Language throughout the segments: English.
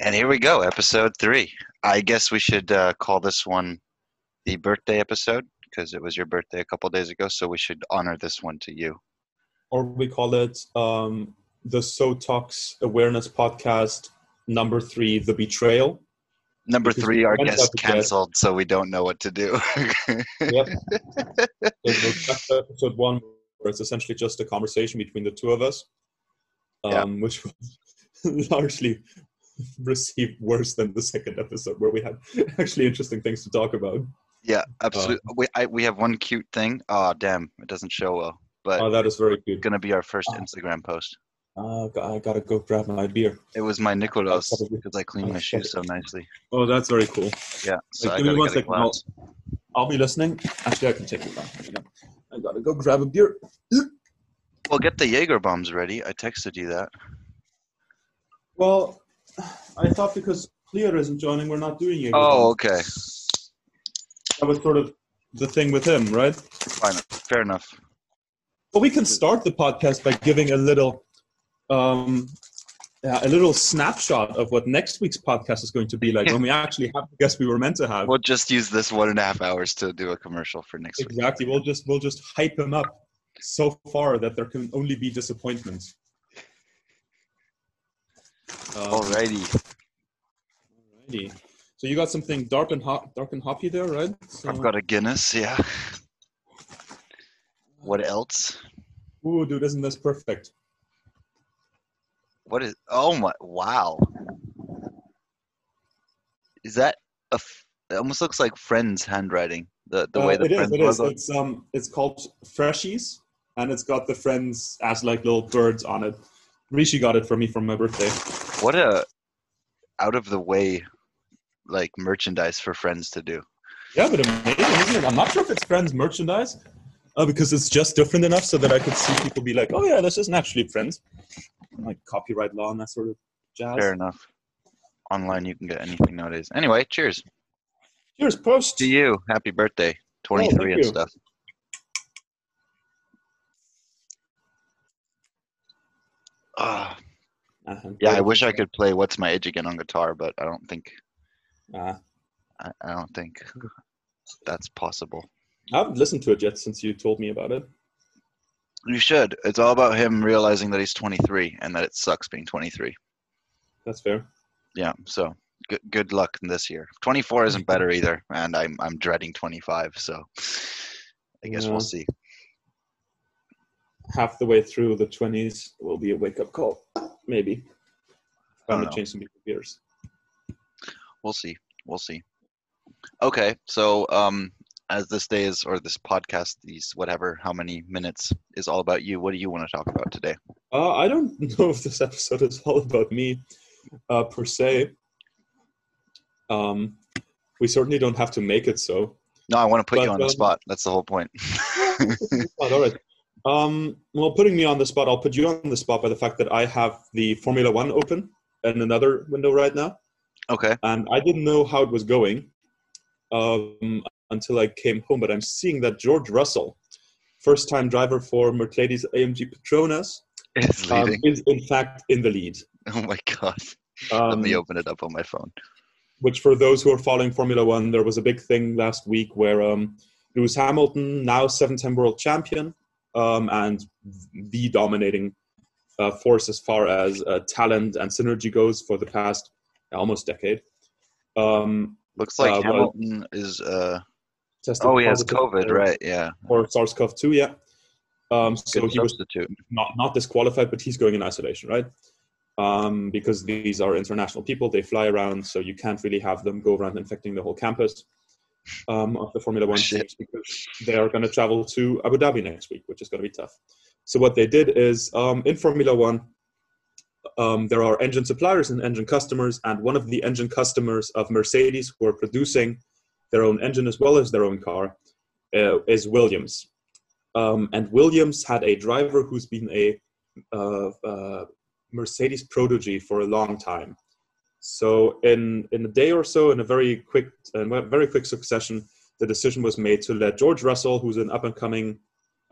And here we go, episode three. I guess we should uh, call this one the birthday episode because it was your birthday a couple days ago. So we should honor this one to you. Or we call it um, the So Talks Awareness Podcast number three, The Betrayal. Number Because three, our guest canceled, so we don't know what to do. Yep. So we'll back to episode one, where it's essentially just a conversation between the two of us, Yeah. um, which was largely received worse than the second episode, where we had actually interesting things to talk about. yeah, Uh, absolutely. we I, we have one cute thing. Oh, damn, it doesn't show well, but Oh, that is very good. gonna be our first Ah. Instagram post. Uh, I gotta go grab my beer. It was my Nicolas because I clean I'll my shoes so nicely. Oh, that's very cool. Yeah, so Like, give me one second, I'll- I'll be listening. Actually, I can take it on. I gotta go grab a beer. Well, get the Jaeger bombs ready. I texted you that. Well, I thought because Clear isn't joining, we're not doing it. Oh, okay. That was sort of the thing with him, right? Fine. Fair enough. Well, we can start the podcast by giving a little, um, yeah, a little snapshot of what next week's podcast is going to be like when we actually have the guest we were meant to have. We'll just use this one and a half hours to do a commercial for next week. Exactly. We'll just we'll just hype him up so far that there can only be disappointments. Um, Alrighty. alrighty. So you got something dark and hot, dark and hoppy there, right? So, I've got a Guinness, yeah. What else? Ooh, dude, isn't this perfect? What is? Oh my! Wow. Is that a? f- It almost looks like Friends handwriting. The the way Uh, the it is. Friends It is. It's um, it's called Freshies, and it's got the friends as like little birds on it. Rishi got it for me for my birthday. What a out of the way, like merchandise for Friends to do. Yeah, but amazing, isn't it? I'm not sure if it's Friends merchandise, uh, because it's just different enough so that I could see people be like, "Oh yeah, this isn't actually Friends," like copyright law and that sort of jazz. Fair enough. Online, you can get anything nowadays. Anyway, cheers Cheers, post. to you. Happy birthday, twenty three and you. stuff. Ah, Uh-huh. yeah, I wish I could play "What's My Age Again" on guitar, but I don't think Uh, I, I don't think that's possible. I haven't listened to it yet since you told me about it. You should. It's all about him realizing that he's 23 and that it sucks being 23. That's fair. Yeah. So good good luck this year. 24 isn't better either, and I'm I'm dreading 25. So I guess Yeah. we'll see. Half the way through the 20s will be a wake up call, maybe. I'm gonna change some beers. We'll see. We'll see. Okay. So um, as this day is or this podcast, these whatever how many minutes is all about you. What do you want to talk about today? Uh, I don't know if this episode is all about me uh, per se. Um, we certainly don't have to make it so. No, I want to put you But, on the um, spot. That's the whole point. All right. Um, well, putting me on the spot, I'll put you on the spot by the fact that I have the Formula One open in another window right now, okay. and I didn't know how it was going um, until I came home. But I'm seeing that George Russell, first-time driver for Mercedes AMG Petronas, It's um, is in fact in the lead. oh my god. Let Um, me open it up on my phone. which for those who are following Formula One, there was a big thing last week where um, Lewis Hamilton, now seven-time world champion, um, and the dominating uh, force as far as uh, talent and synergy goes for the past almost decade. Um, Looks like uh, well- Hamilton is uh tested oh he has COVID, right? Yeah. Or SARS-CoV-2, yeah. Um, so Good he was substitute. not not disqualified, but he's going in isolation, right? Um, because these are international people, they fly around, so you can't really have them go around infecting the whole campus um, of the Formula One Shit. teams because they are going to travel to Abu Dhabi next week, which is going to be tough. So what they did is um, in Formula One, um, there are engine suppliers and engine customers, and one of the engine customers of Mercedes, who are producing their own engine as well as their own car, uh, is Williams. Um, and Williams had a driver who's been a uh, uh, Mercedes protege for a long time. So in in a day or so, in a very quick in a very quick succession, the decision was made to let George Russell, who's an up and coming,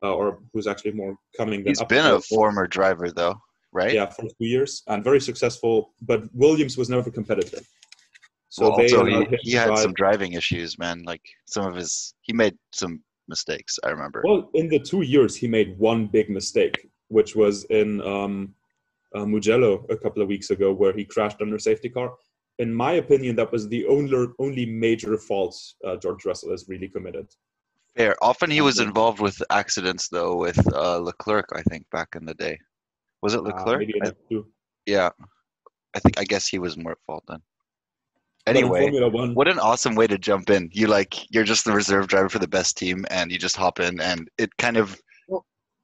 uh, or who's actually more coming than He's up been a former driver though, right? Yeah, for two years and very successful. But Williams was never competitive. So well, also he, he had drive- some driving issues, man. Like some of his, he made some mistakes. I remember. Well, in the two years, he made one big mistake, which was in um, uh, Mugello a couple of weeks ago, where he crashed under safety car. In my opinion, that was the only only major fault uh, George Russell has really committed. Fair. Often he was involved with accidents, though, with uh, Leclerc. I think back in the day, was it Uh, Leclerc? I- yeah, I think. I guess he was more at fault then. Anyway, what an awesome way to jump in. You like you're just the reserve driver for the best team, and you just hop in, and it kind of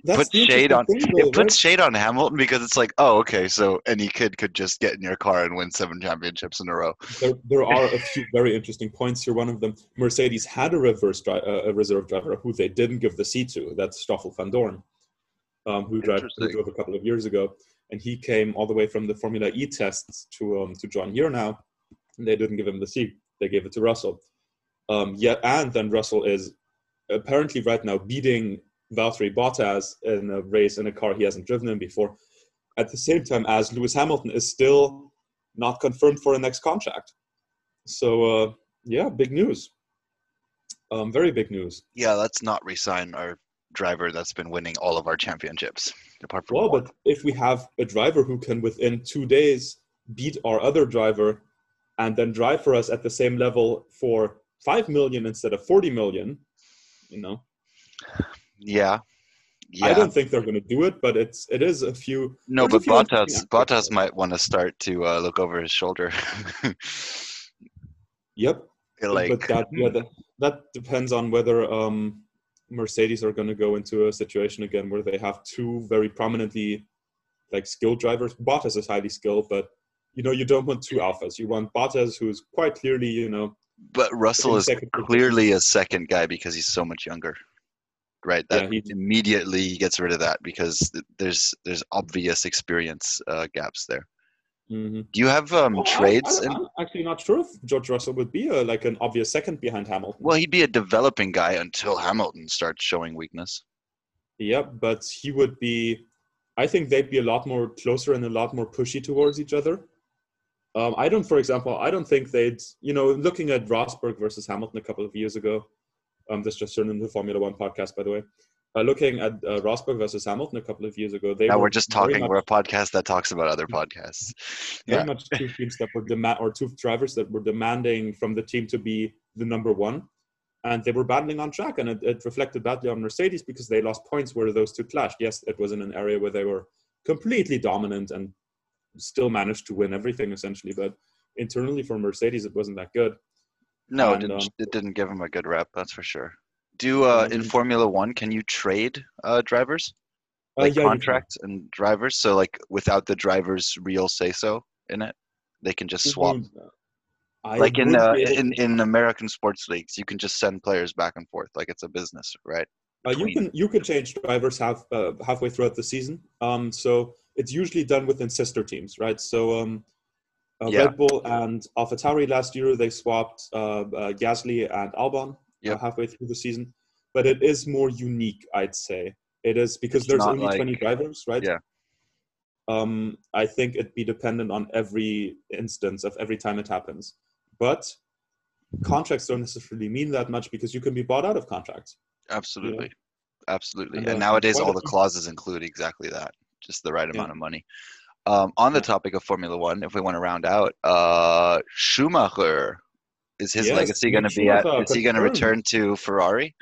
that's puts shade on thing, though, it puts right? shade on Hamilton because it's like, oh, okay, so any kid could just get in your car and win seven championships in a row. there, there are a few very interesting points here. One of them, Mercedes had a reverse dri- uh, a reserve driver who they didn't give the seat to. That's Stoffel Vandoorne, um, who, drive, who drove a couple of years ago, and he came all the way from the Formula E tests to um, to join here now. And they didn't give him the seat; they gave it to Russell. Um, yeah, and then Russell is apparently right now beating Valtteri Bottas in a race in a car he hasn't driven in before. At the same time as Lewis Hamilton is still not confirmed for a next contract. So uh, yeah, big news. Um, very big news. Yeah, let's not resign our driver that's been winning all of our championships, apart from Well, one. but if we have a driver who can within two days beat our other driver and then drive for us at the same level for five million instead of forty million, you know, yeah, yeah. I don't think they're going to do it, but it's it is a few. no, but few Bottas, Bottas might want to start to uh, look over his shoulder. Yep, like, but that yeah, that, that depends on whether um, Mercedes are going to go into a situation again where they have two very prominently like skilled drivers. Bottas is highly skilled, but you know you don't want two alphas. You want Bottas, who's quite clearly you know but Russell is clearly a second guy because he's so much younger, right? Yeah, That he- immediately he gets rid of that because there's there's obvious experience uh, gaps there. Mhm. Do you have um, Well, trades? I, in, am actually not sure if George Russell would be a, like an obvious second behind Hamilton. well, he'd be a developing guy until Hamilton starts showing weakness. Yeah, but he would be. I think they'd be a lot more closer and a lot more pushy towards each other. Um, I don't, for example, I don't think they'd. You know, looking at Rosberg versus Hamilton a couple of years ago. Um, this just turned into the Formula One podcast, by the way. Uh, looking at uh, Rosberg versus Hamilton a couple of years ago, they now were we're just talking. much- We're a podcast that talks about other podcasts. very Yeah, much two teams that were demand or two drivers that were demanding from the team to be the number one, and they were battling on track, and it, it reflected badly on Mercedes because they lost points where those two clashed. Yes, it was in an area where they were completely dominant and still managed to win everything essentially, but internally for Mercedes it wasn't that good. No, it didn't, um, it didn't give him a good rep. That's for sure. Do uh, in. Formula One, can you trade uh, drivers? Uh, like yeah, contracts and drivers. So like without the driver's real say so in it, they can just swap. Mhm. I Like in uh, in in American sports leagues, you can just send players back and forth like it's a business, right? Uh, you can you can change drivers half uh, halfway throughout the season. Um, so it's usually done within sister teams, right? So um, uh, Yeah. Red Bull and AlphaTauri last year they swapped uh, uh, Gasly and Albon uh, Yep. halfway through the season, but it is more unique, I'd say. It is because It's there's only like- 20 drivers, right? Yeah. Um, I think it'd be dependent on every instance of every time it happens, but contracts don't necessarily mean that much because you can be bought out of contracts. Absolutely, absolutely. And, And, uh, nowadays, all the clauses include exactly that, just the right Yeah. amount of money. Um, on the topic of Formula One, if we want to round out, uh, Schumacher is his Yes, legacy going to be at? Is he going to return to Ferrari?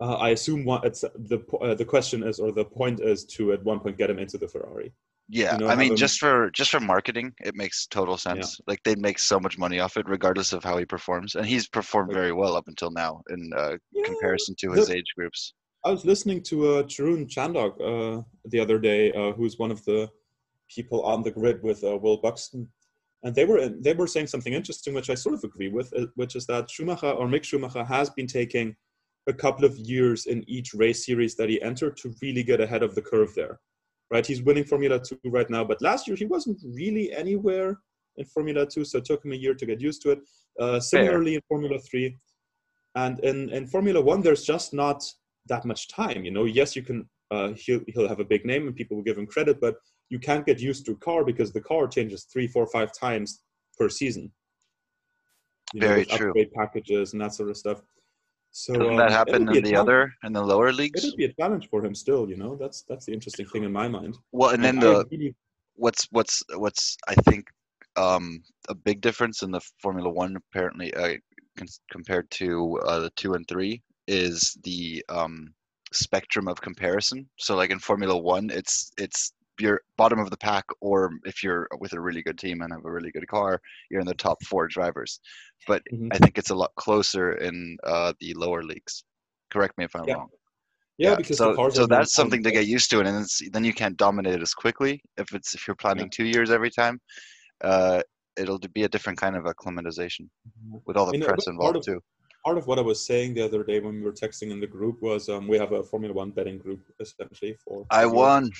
Uh, I assume one, it's the uh, the question is, or the point is, to at one point get him into the Ferrari. Yeah, know, I mean, him- just for just for marketing, it makes total sense. Like they'd make so much money off it, regardless of how he performs, and he's performed very well up until now in uh, Yeah, comparison to his the- age groups. I was listening to uh, Karun Chandhok uh, the other day, uh, who's one of the people on the grid with uh, Will Buxton, and they were they were saying something interesting, which I sort of agree with, uh, which is that Schumacher or Mick Schumacher has been taking a couple of years in each race series that he entered to really get ahead of the curve there. Right, he's winning Formula Two right now, but last year he wasn't really anywhere in Formula Two, so it took him a year to get used to it. Uh, similarly in Formula Three, and in, in Formula One, there's just not that much time. You know, yes, you can uh, he'll he'll have a big name and people will give him credit, but you can't get used to a car because the car changes three, four, five times per season. You Very with true. Upgrade packages and that sort of stuff. So Doesn't um, that happen in the challenge- other in the lower leagues? It'd be a challenge for him still. You know, that's that's the interesting thing in my mind. Well, and then I the really- what's what's what's I think um, a big difference in the Formula One apparently uh, compared to uh, the two and three is the um, spectrum of comparison. So like in Formula One, it's it's you're bottom of the pack, or if you're with a really good team and have a really good car, you're in the top four drivers. But Mhm. I think it's a lot closer in uh, the lower leagues. Correct me if I'm Yeah. wrong. yeah, because so the cars so that's something to get used to, and then then you can't dominate it as quickly if it's if you're planning two years every time. Uh, it'll be a different kind of acclimatization with all the You know, press involved of- too. Part of what I was saying the other day when we were texting in the group was um, we have a Formula One betting group essentially for. I won.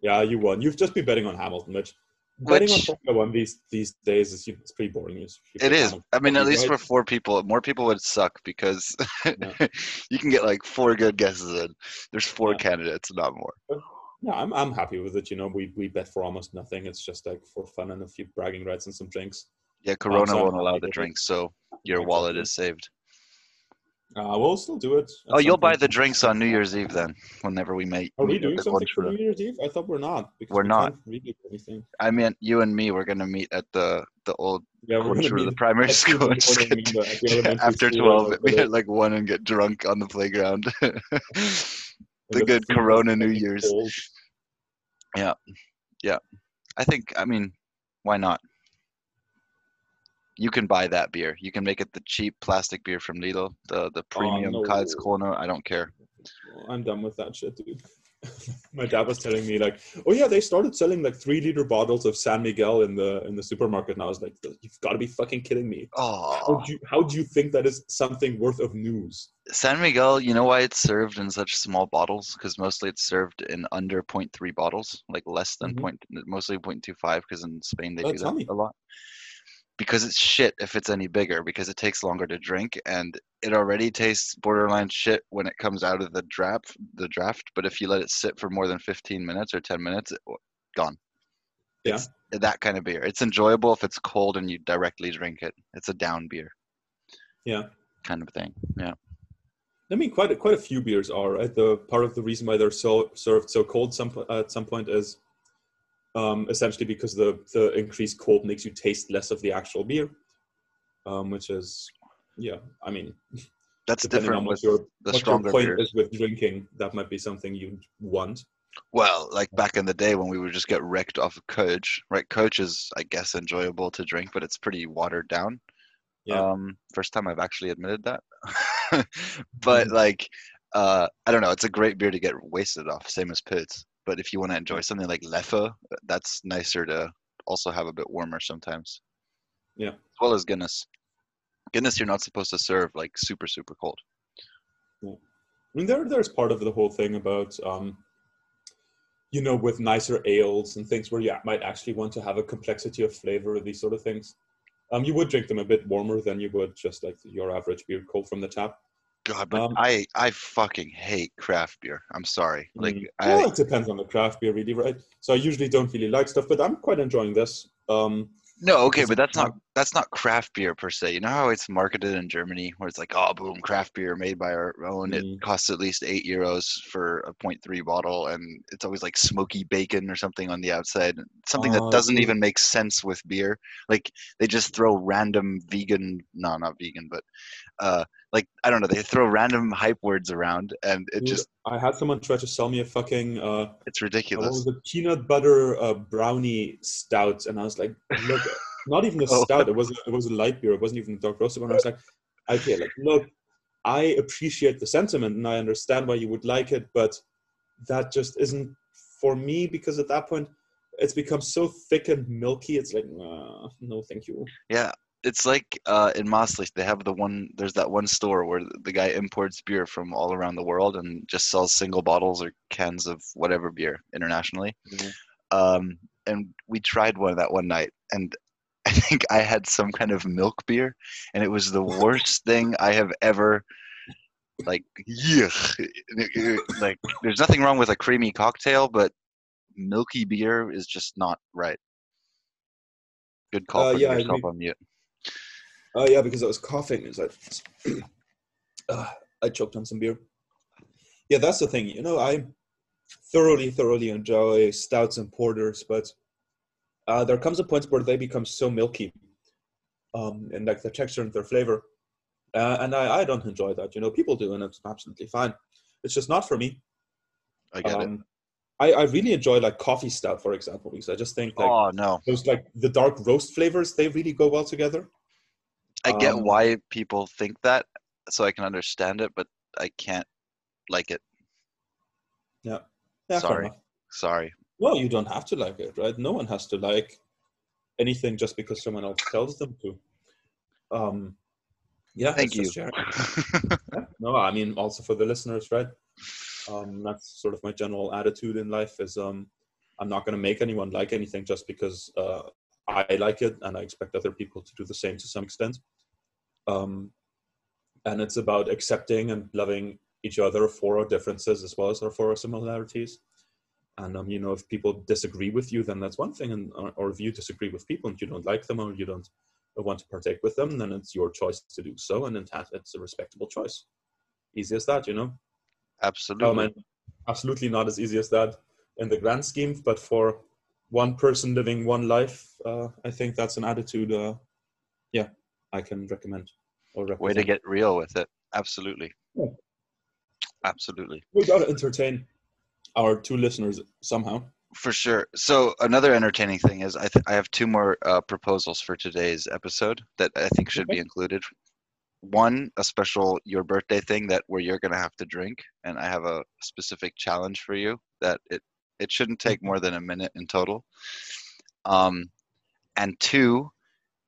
Yeah, you won. You've just been betting on Hamilton, which betting on Formula One these these days is it's pretty boring. It's, It is. Hamilton. I mean, at least for four people, more people would suck because you can get like four good guesses in. There's four Yeah. candidates, not more. Yeah, I'm I'm happy with it. You know, we we bet for almost nothing. It's just like for fun and a few bragging rights and some drinks. Yeah, Corona won't allow the drinks, so your wallet is saved. Uh, we'll still do it. Oh, you'll buy the drinks on New Year's Eve then, whenever we meet. Are we meet doing something for New Year's Eve? I thought we're not. Because We're we not. can't really do anything. I mean, you and me, we're gonna meet at the the old Yeah, we're gonna Contra, the primary at school. the just get- in the- at the elementary after school 12 or we hit like one and get drunk on the playground the good corona new year's cold. i think i mean why not you can buy that beer you can make it the cheap plastic beer from lidl the the premium no. Karlskrone. i don't care I'm done with that shit, dude. My dad was telling me like, oh yeah, they started selling like three liter bottles of San Miguel in the in the supermarket, and I was like, you've got to be fucking kidding me. Oh, How oh do you how do you think that is something worth of news? san miguel you know why it's served in such small bottles because mostly it's served in under 0.3 bottles like less than Mhm. point mostly 0.25 because in spain they Oh, do that me. a lot because it's shit if it's any bigger because it takes longer to drink and it already tastes borderline shit when it comes out of the draft the draft but if you let it sit for more than 15 minutes or 10 minutes it, gone Yeah. it's that kind of beer it's enjoyable if it's cold and you directly drink it it's a down beer Yeah. kind of thing yeah I mean, quite a, quite a few beers are right. The part of the reason why they're so served so cold some at some point is um, essentially because the the increased cold makes you taste less of the actual beer, um, which is yeah. I mean, that's different what with your the your stronger point beers is with drinking, that might be something you'd want. well like back in the day when we would just get wrecked off of coach right coach is i guess enjoyable to drink but it's pretty watered down Yeah. um first time i've actually admitted that but like uh i don't know it's a great beer to get wasted off same as pits but if you want to enjoy something like leffe that's nicer to also have a bit warmer sometimes Yeah. as well as guinness guinness you're not supposed to serve like super super cold I mean, there there's part of the whole thing about um, you know, with nicer ales and things where you might actually want to have a complexity of flavor of these sort of things. Um, you would drink them a bit warmer than you would just like your average beer cold from the tap. God but Um, i i fucking hate craft beer i'm sorry like Mm. i it depends on the craft beer, really, right? So I usually don't really like stuff, but I'm quite enjoying this. Um, No, okay, but that's not- that's not craft beer per se. You know how it's marketed in Germany, where it's like, oh, boom, craft beer made by our own. It Mm. costs at least eight euros for a 0.3 bottle, and it's always like smoky bacon or something on the outside. Something that Oh, doesn't dude. even make sense with beer. Like they just throw random vegan, no, not vegan, but uh, like I don't know, they throw random hype words around, and it dude, just I had someone try to sell me a fucking uh, it's Uh, what ridiculous. was it? Peanut butter uh, brownie stout, and I was like, look, not even a Oh. stout. It was it was a light beer. It wasn't even a dark roasted one. I was like, okay, like look, I appreciate the sentiment and I understand why you would like it, but that just isn't for me because at that point it's become so thick and milky. It's like, nah, no, thank you. Yeah, it's like uh, in Maastricht, they have the one. There's that one store where the guy imports beer from all around the world and just sells single bottles or cans of whatever beer internationally. Mhm. Um, and we tried one that one night, and I think I had some kind of milk beer, and it was the worst thing I have ever like yeah, like there's nothing wrong with a creamy cocktail, but milky beer is just not right. Good call Uh, yeah, yourself on mute. Oh yeah, because I was coughing. Is I, uh, I choked on some beer. Yeah, that's the thing. You know, I thoroughly, thoroughly enjoy stouts and porters, but uh, there comes a point where they become so milky, um, in like their texture and their flavor, uh, and I, I don't enjoy that. You know, people do, and it's absolutely fine. It's just not for me. I get it. Um, I, I really enjoy like coffee stout, for example, because I just think like oh no, those like the dark roast flavors they really go well together. I get um, why people think that, so I can understand it, but I can't like it. Yeah, fair Sorry. Sorry. No, you don't have to like it, right? No one has to like anything just because someone else tells them to. Um, yeah, Thank you. Yeah. No, I mean also for the listeners, right? Um, that's sort of my general attitude in life. Is um, I'm not going to make anyone like anything just because uh, I like it, and I expect other people to do the same to some extent. Um, and it's about accepting and loving each other for our differences as well as our for our similarities. And um, you know, if people disagree with you, then that's one thing. And or, or if you disagree with people and you don't like them or you don't want to partake with them, then it's your choice to do so, and it has- it's a respectable choice. Easy as that, you know. Absolutely. Man, absolutely not as easy as that in the grand scheme, but for one person living one life, uh, I think that's an attitude. Uh, yeah, I can recommend or Way to get real with it. Absolutely. Yeah. Absolutely. we got to entertain our two listeners somehow. For sure. So another entertaining thing is I th- I have two more uh, proposals for today's episode that I think should be included. One, a special your birthday thing that where you're gonna have to drink, and I have a specific challenge for you that it it shouldn't take more than a minute in total. Um, and two,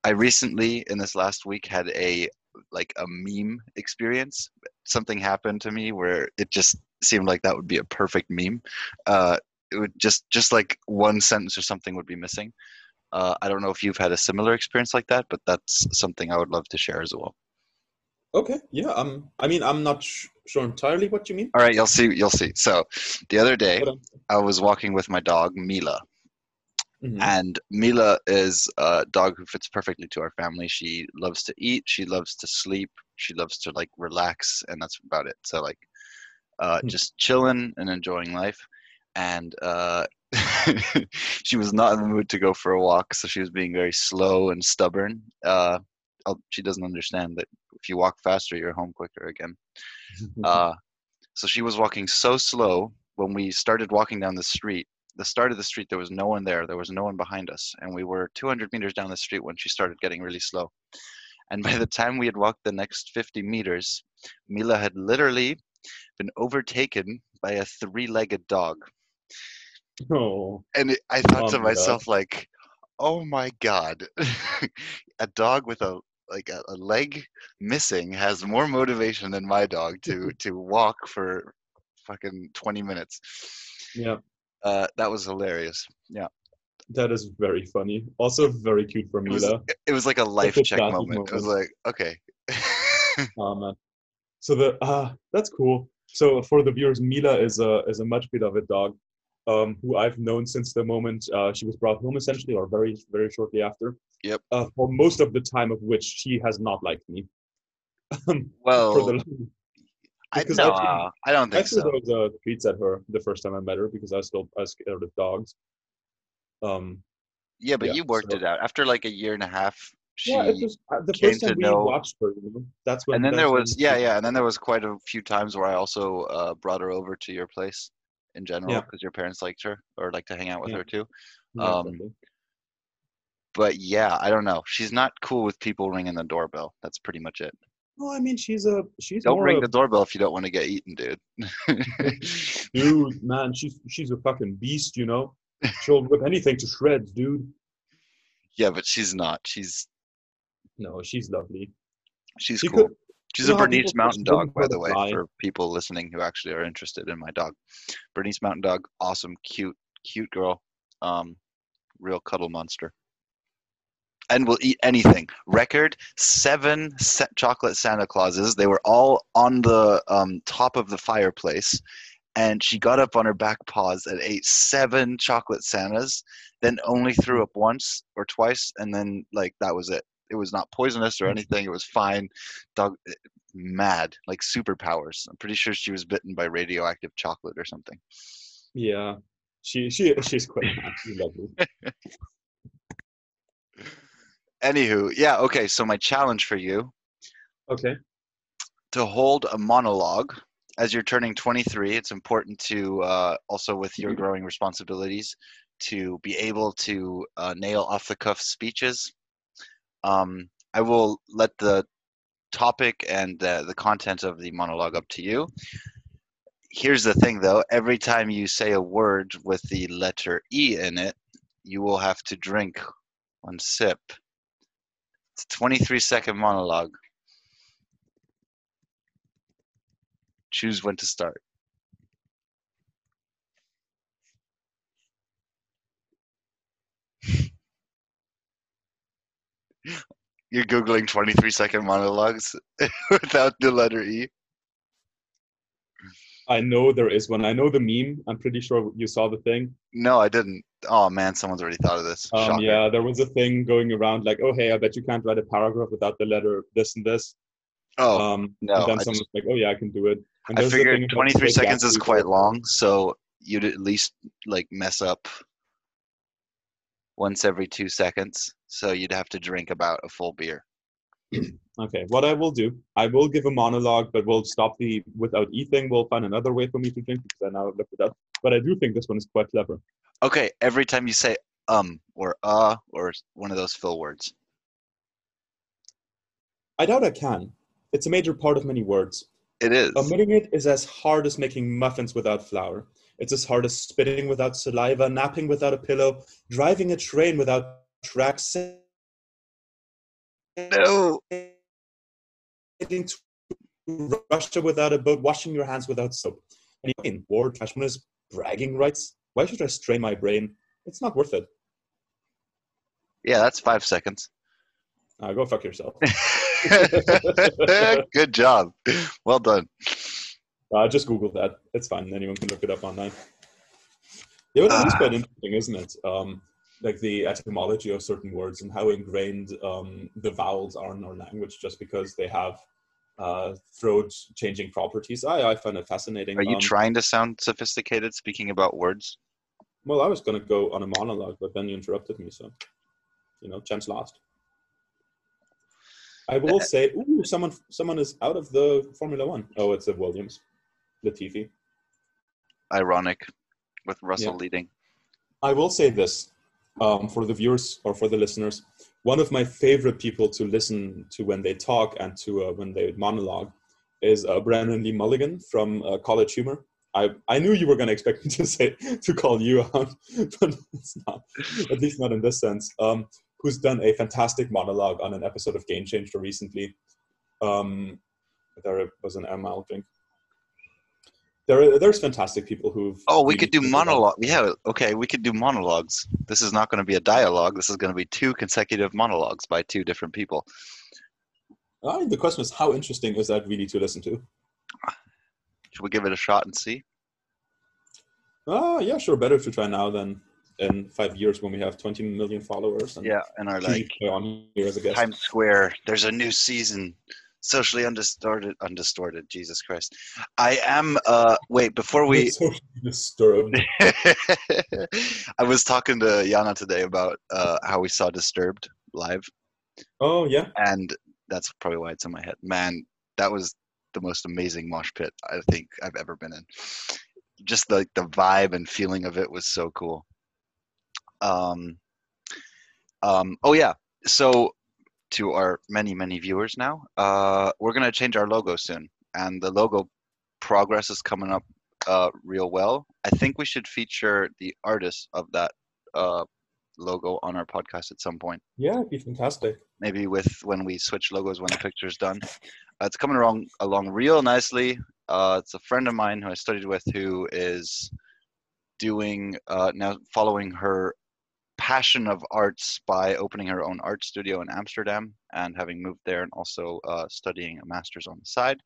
I recently in this last week had a like a meme experience. Something happened to me where it just seemed like that would be a perfect meme. Uh, it would just just like one sentence or something would be missing. Uh, I don't know if you've had a similar experience like that, but that's something I would love to share as well. Okay, yeah. Um, I mean, I'm not sh- sure entirely what you mean. All right, you'll see. You'll see. So, the other day, I was walking with my dog Mila, mhm. and Mila is a dog who fits perfectly to our family. She loves to eat. She loves to sleep. She loves to like relax, and that's about it. So like, uh, Hmm. just chilling and enjoying life. And uh, she was not in the mood to go for a walk, so she was being very slow and stubborn. Uh, she doesn't understand that if you walk faster, you're home quicker again. Uh, so she was walking so slow when we started walking down the street. The start of the street, there was no one there. There was no one behind us, and we were 200 meters down the street when she started getting really slow. And by the time we had walked the next 50 meters, Mila had literally been overtaken by a three-legged dog. oh, And it, I thought Oh to my God. myself, like, "Oh my God, a dog with a like a, a leg missing has more motivation than my dog to to walk for fucking 20 minutes." yeah. Uh, that was hilarious. Yeah, That is very funny. Also, very cute for it was Mila. it- was like a life check classic moment. It was like, okay, Oh man. So the ah, that's cool. So for the viewers, Mila is a is a much beloved dog, um, who I've known since the moment uh, she was brought home, essentially, or very very shortly after. Yep. Uh, for most of the time of which she has not liked me. Well, for the, I, no, I I don't think threw so. those uh, treats at her the first time I met her because I was still I was scared of dogs. Um, Yeah, but yeah, you worked so- it out after like a year and a half. She yeah, it was uh, the came first to time we know- watched her. You know, that's when. and then there was yeah yeah and then there was quite a few times where i also uh, brought her over to your place in general Yeah. because your parents liked her or like to hang out with Yeah. her too um, exactly. but yeah i don't know she's not cool with people ringing the doorbell that's pretty much it No, I mean she's a she's don't ring the doorbell if you don't want to get eaten dude dude, man, she's she's a fucking beast, you know. She'll rip anything to shreds, dude. yeah but she's not she's No, she's lovely. she's She cool could- she's a bernese mountain dog by the way fly? for people listening who actually are interested in my dog bernese mountain dog awesome cute cute girl um real cuddle monster and will eat anything. Record seven chocolate Santa Clauses. They were all on the um, top of the fireplace, and she got up on her back paws and ate seven chocolate Santas. Then only threw up once or twice, and then like that was it. It was not poisonous or anything. It was fine. Dog, eh, mad like superpowers. I'm pretty sure she was bitten by radioactive chocolate or something. Yeah, she she she's quite. She's lovely. Anywho, yeah, okay. So my challenge for you Okay. to hold a monologue as you're turning 23 it's important to uh, also with your growing responsibilities to be able to uh, nail off the cuff speeches. Um, i will let the topic and uh, the content of the monologue up to you. Here's the thing though. Every time you say a word with the letter e in it you will have to drink one sip. It's a 23 second monologue choose when to start. You're googling 23 second monologues without the letter E. I know there is one. I know the meme. I'm pretty sure you saw the thing. No, I didn't. Oh man, someone's already thought of this. Um, yeah, there was a thing going around like, oh hey, I bet you can't write a paragraph without the letter this and this. Oh, um, no, and then I someone just- like, oh yeah, I can do it. And I there's the thing figured 23 seconds is quite long, so you'd at least like mess up once every two seconds. So you'd have to drink about a full beer. Okay, what I will do, I will give a monologue, but we'll stop the without eating. We'll find another way for me to drink because I now looked it up. But I do think this one is quite clever. Okay, every time you say um or uh or one of those fill words. I doubt I can. It's a major part of many words. It is. Omitting it is as hard as making muffins without flour. It's as hard as spitting without saliva, napping without a pillow, driving a train without tracks, No. to Russia without a boat, washing your hands without soap. And in war, Trashman is bragging rights. Why should I strain my brain? It's not worth it. Yeah, that's five seconds. Uh, go fuck yourself. Good job. Well done. Uh, just Google that. It's fine. Anyone can look it up online. Yeah, but it is Ah. quite interesting, isn't it? Um, like the etymology of certain words and how ingrained um, the vowels are in our language just because they have uh, throat changing properties. I, I find it fascinating. Are you Um, trying to sound sophisticated speaking about words? Well, I was going to go on a monologue, but then you interrupted me. So, you know, chance lost. I will say, ooh, someone, someone is out of the Formula One. Oh, it's a Williams, Latifi. Ironic with Russell Yeah. leading. I will say this um, for the viewers or for the listeners. One of my favorite people to listen to when they talk and to uh, when they monologue is uh, Brennan Lee Mulligan from uh, College Humor. I, I knew you were going to expect me to say to call you out, but it's not. At least not in this sense. Um, who's done a fantastic monologue on an episode of Game Changer recently? Um, there was an M. I'll drink. There, are- there's fantastic people who've. Oh, we could do monologue. Yeah, okay, we could do monologues. This is not going to be a dialogue. This is going to be two consecutive monologues by two different people. I mean, the question is, how interesting is that really to listen to? Should we give it a shot and see? Ah, yeah, sure. Better to try now than in five years when we have 20 million followers. And Yeah, and our choose like on here as a guest. Times Square. There's a new season. Socially undistorted, undistorted. Jesus Christ. I am. Uh, wait. Before we, disturbed. I was talking to Yana today about uh, how we saw Disturbed live, Oh yeah, and that's probably why it's in my head. Man, that was the most amazing mosh pit I think I've ever been in. Just like the vibe and feeling of it was so cool. Um, um, oh yeah. So to our many many viewers now, uh, we're gonna change our logo soon, and the logo progress is coming up uh, real well. I think we should feature the artist of that uh, logo on our podcast at some point yeah, it'd be fantastic. maybe with when we switch logos when the picture's done. Uh, it's coming along along real nicely. Uh, it's a friend of mine who I studied with who is doing uh, now following her passion of arts by opening her own art studio in Amsterdam and having moved there and also uh, studying a master's on the side.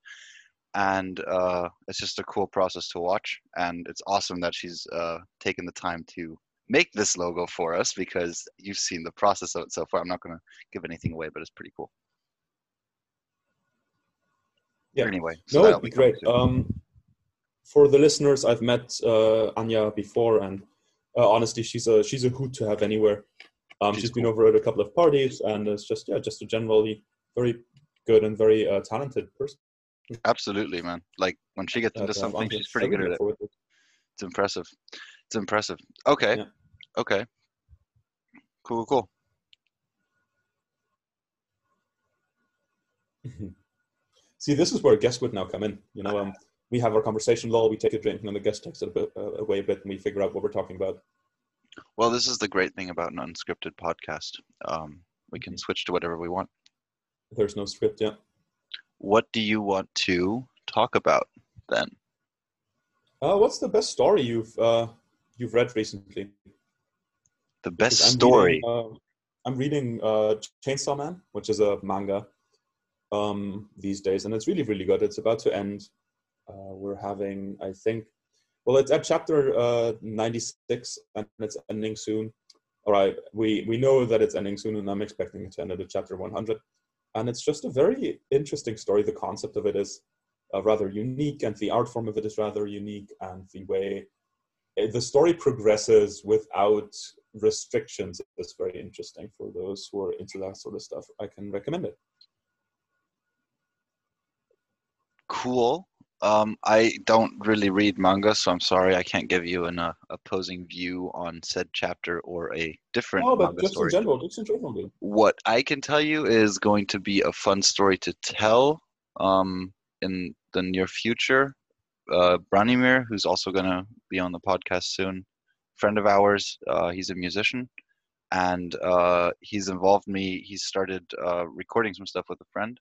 And uh, it's just a cool process to watch. And it's awesome that she's uh, taken the time to make this logo for us because you've seen the process of it so far. I'm not going to give anything away, but it's pretty cool. Yeah. Anyway, no, it'd be great. Um, for the listeners, I've met uh, Anya before, and uh, honestly, she's a she's a hoot to have anywhere. Um, She's she's been over at a couple of parties, and it's just yeah, just a generally very good and very uh, talented person. Absolutely, man. Like when she gets into um, something, she's pretty good at look it. It's impressive. It's impressive. Okay. Yeah. Okay. Cool, cool. See, this is where guests would now come in. You know, um, we have our conversation law, we take a drink, and then the guest takes it a bit, uh, away a bit, and we figure out what we're talking about. Well, this is the great thing about an unscripted podcast. Um, we can switch to whatever we want. There's no script yet. What do you want to talk about then? Uh, what's the best story you've uh, you've read recently? The best I'm story. Reading, uh, I'm reading uh, Chainsaw Man, which is a manga um, these days, and it's really, really good. It's about to end. Uh, we're having, I think, well, it's at chapter uh, 96, and it's ending soon. All right, we we know that it's ending soon, and I'm expecting it to end at chapter 100. And it's just a very interesting story. The concept of it is uh, rather unique, and the art form of it is rather unique, and the way the story progresses without restrictions is very interesting for those who are into that sort of stuff. I can recommend it. Cool. Um, I don't really read manga, so I'm sorry I can't give you an uh, opposing view on said chapter or a different No, but just story. in general, just in general. what I can tell you is going to be a fun story to tell um, in the near future. Uh, Branimir, who's also going to be on the podcast soon, friend of ours, uh, he's a musician, and uh, he's involved me. He started uh, recording some stuff with a friend,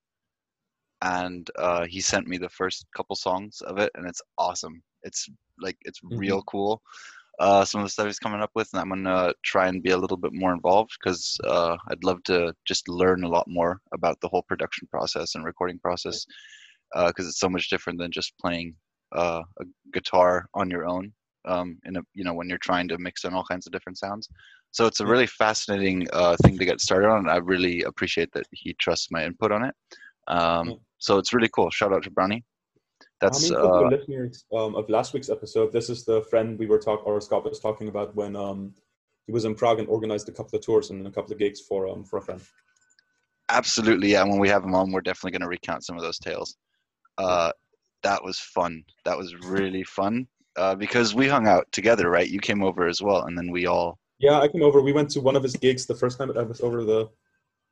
and uh, he sent me the first couple songs of it, and it's awesome. It's like it's real cool uh, some of the stuff he's coming up with, and I'm gonna try and be a little bit more involved because uh, I'd love to just learn a lot more about the whole production process and recording process because it's so much different than just playing uh, a guitar on your own. Um, in a you know when you're trying to mix in all kinds of different sounds, so it's a really fascinating uh, thing to get started on. And I really appreciate that he trusts my input on it. Um, Yeah. So it's really cool. Shout out to Brownie. That's I mean, uh, listeners um, of last week's episode, this is the friend we were talking, or Scott was talking about when um, he was in Prague and organized a couple of tours and a couple of gigs for um, for a friend. Absolutely, yeah. When we have him on, we're definitely going to recount some of those tales. Uh, that was fun. That was really fun uh, because we hung out together, right? You came over as well, and then we all. Yeah, I came over. We went to one of his gigs the first time, I was over the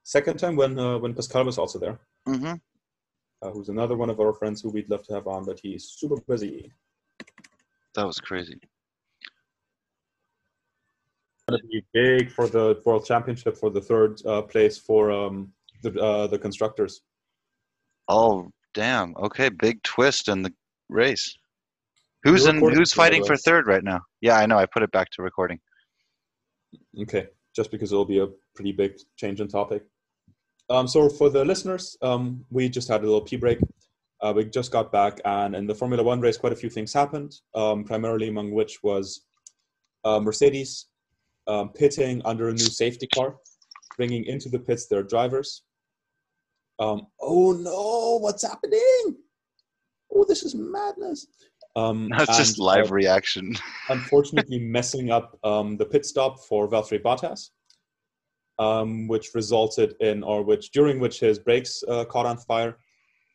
second time when uh, when Pascal was also there. hmm Uh, who's another one of our friends who we'd love to have on, but he's super busy. That was crazy. Going to be big for the World Championship for the third uh, place for um, the uh, the constructors. Oh damn! Okay, big twist in the race. Who's in? Who's this, by the fighting for third right now? Yeah, I know. I put it back to recording. Okay, just because it'll be a pretty big change in topic. Um, so for the listeners, um, we just had a little pee break. Uh, we just got back, and in the Formula One race, quite a few things happened. Um, primarily among which was uh, Mercedes um, pitting under a new safety car, bringing into the pits their drivers. Um, oh no, what's happening? Oh, this is madness. Um, That's just live uh, reaction. unfortunately messing up um, the pit stop for Valtteri Bottas, um, which resulted in, or which during which his brakes uh, caught on fire,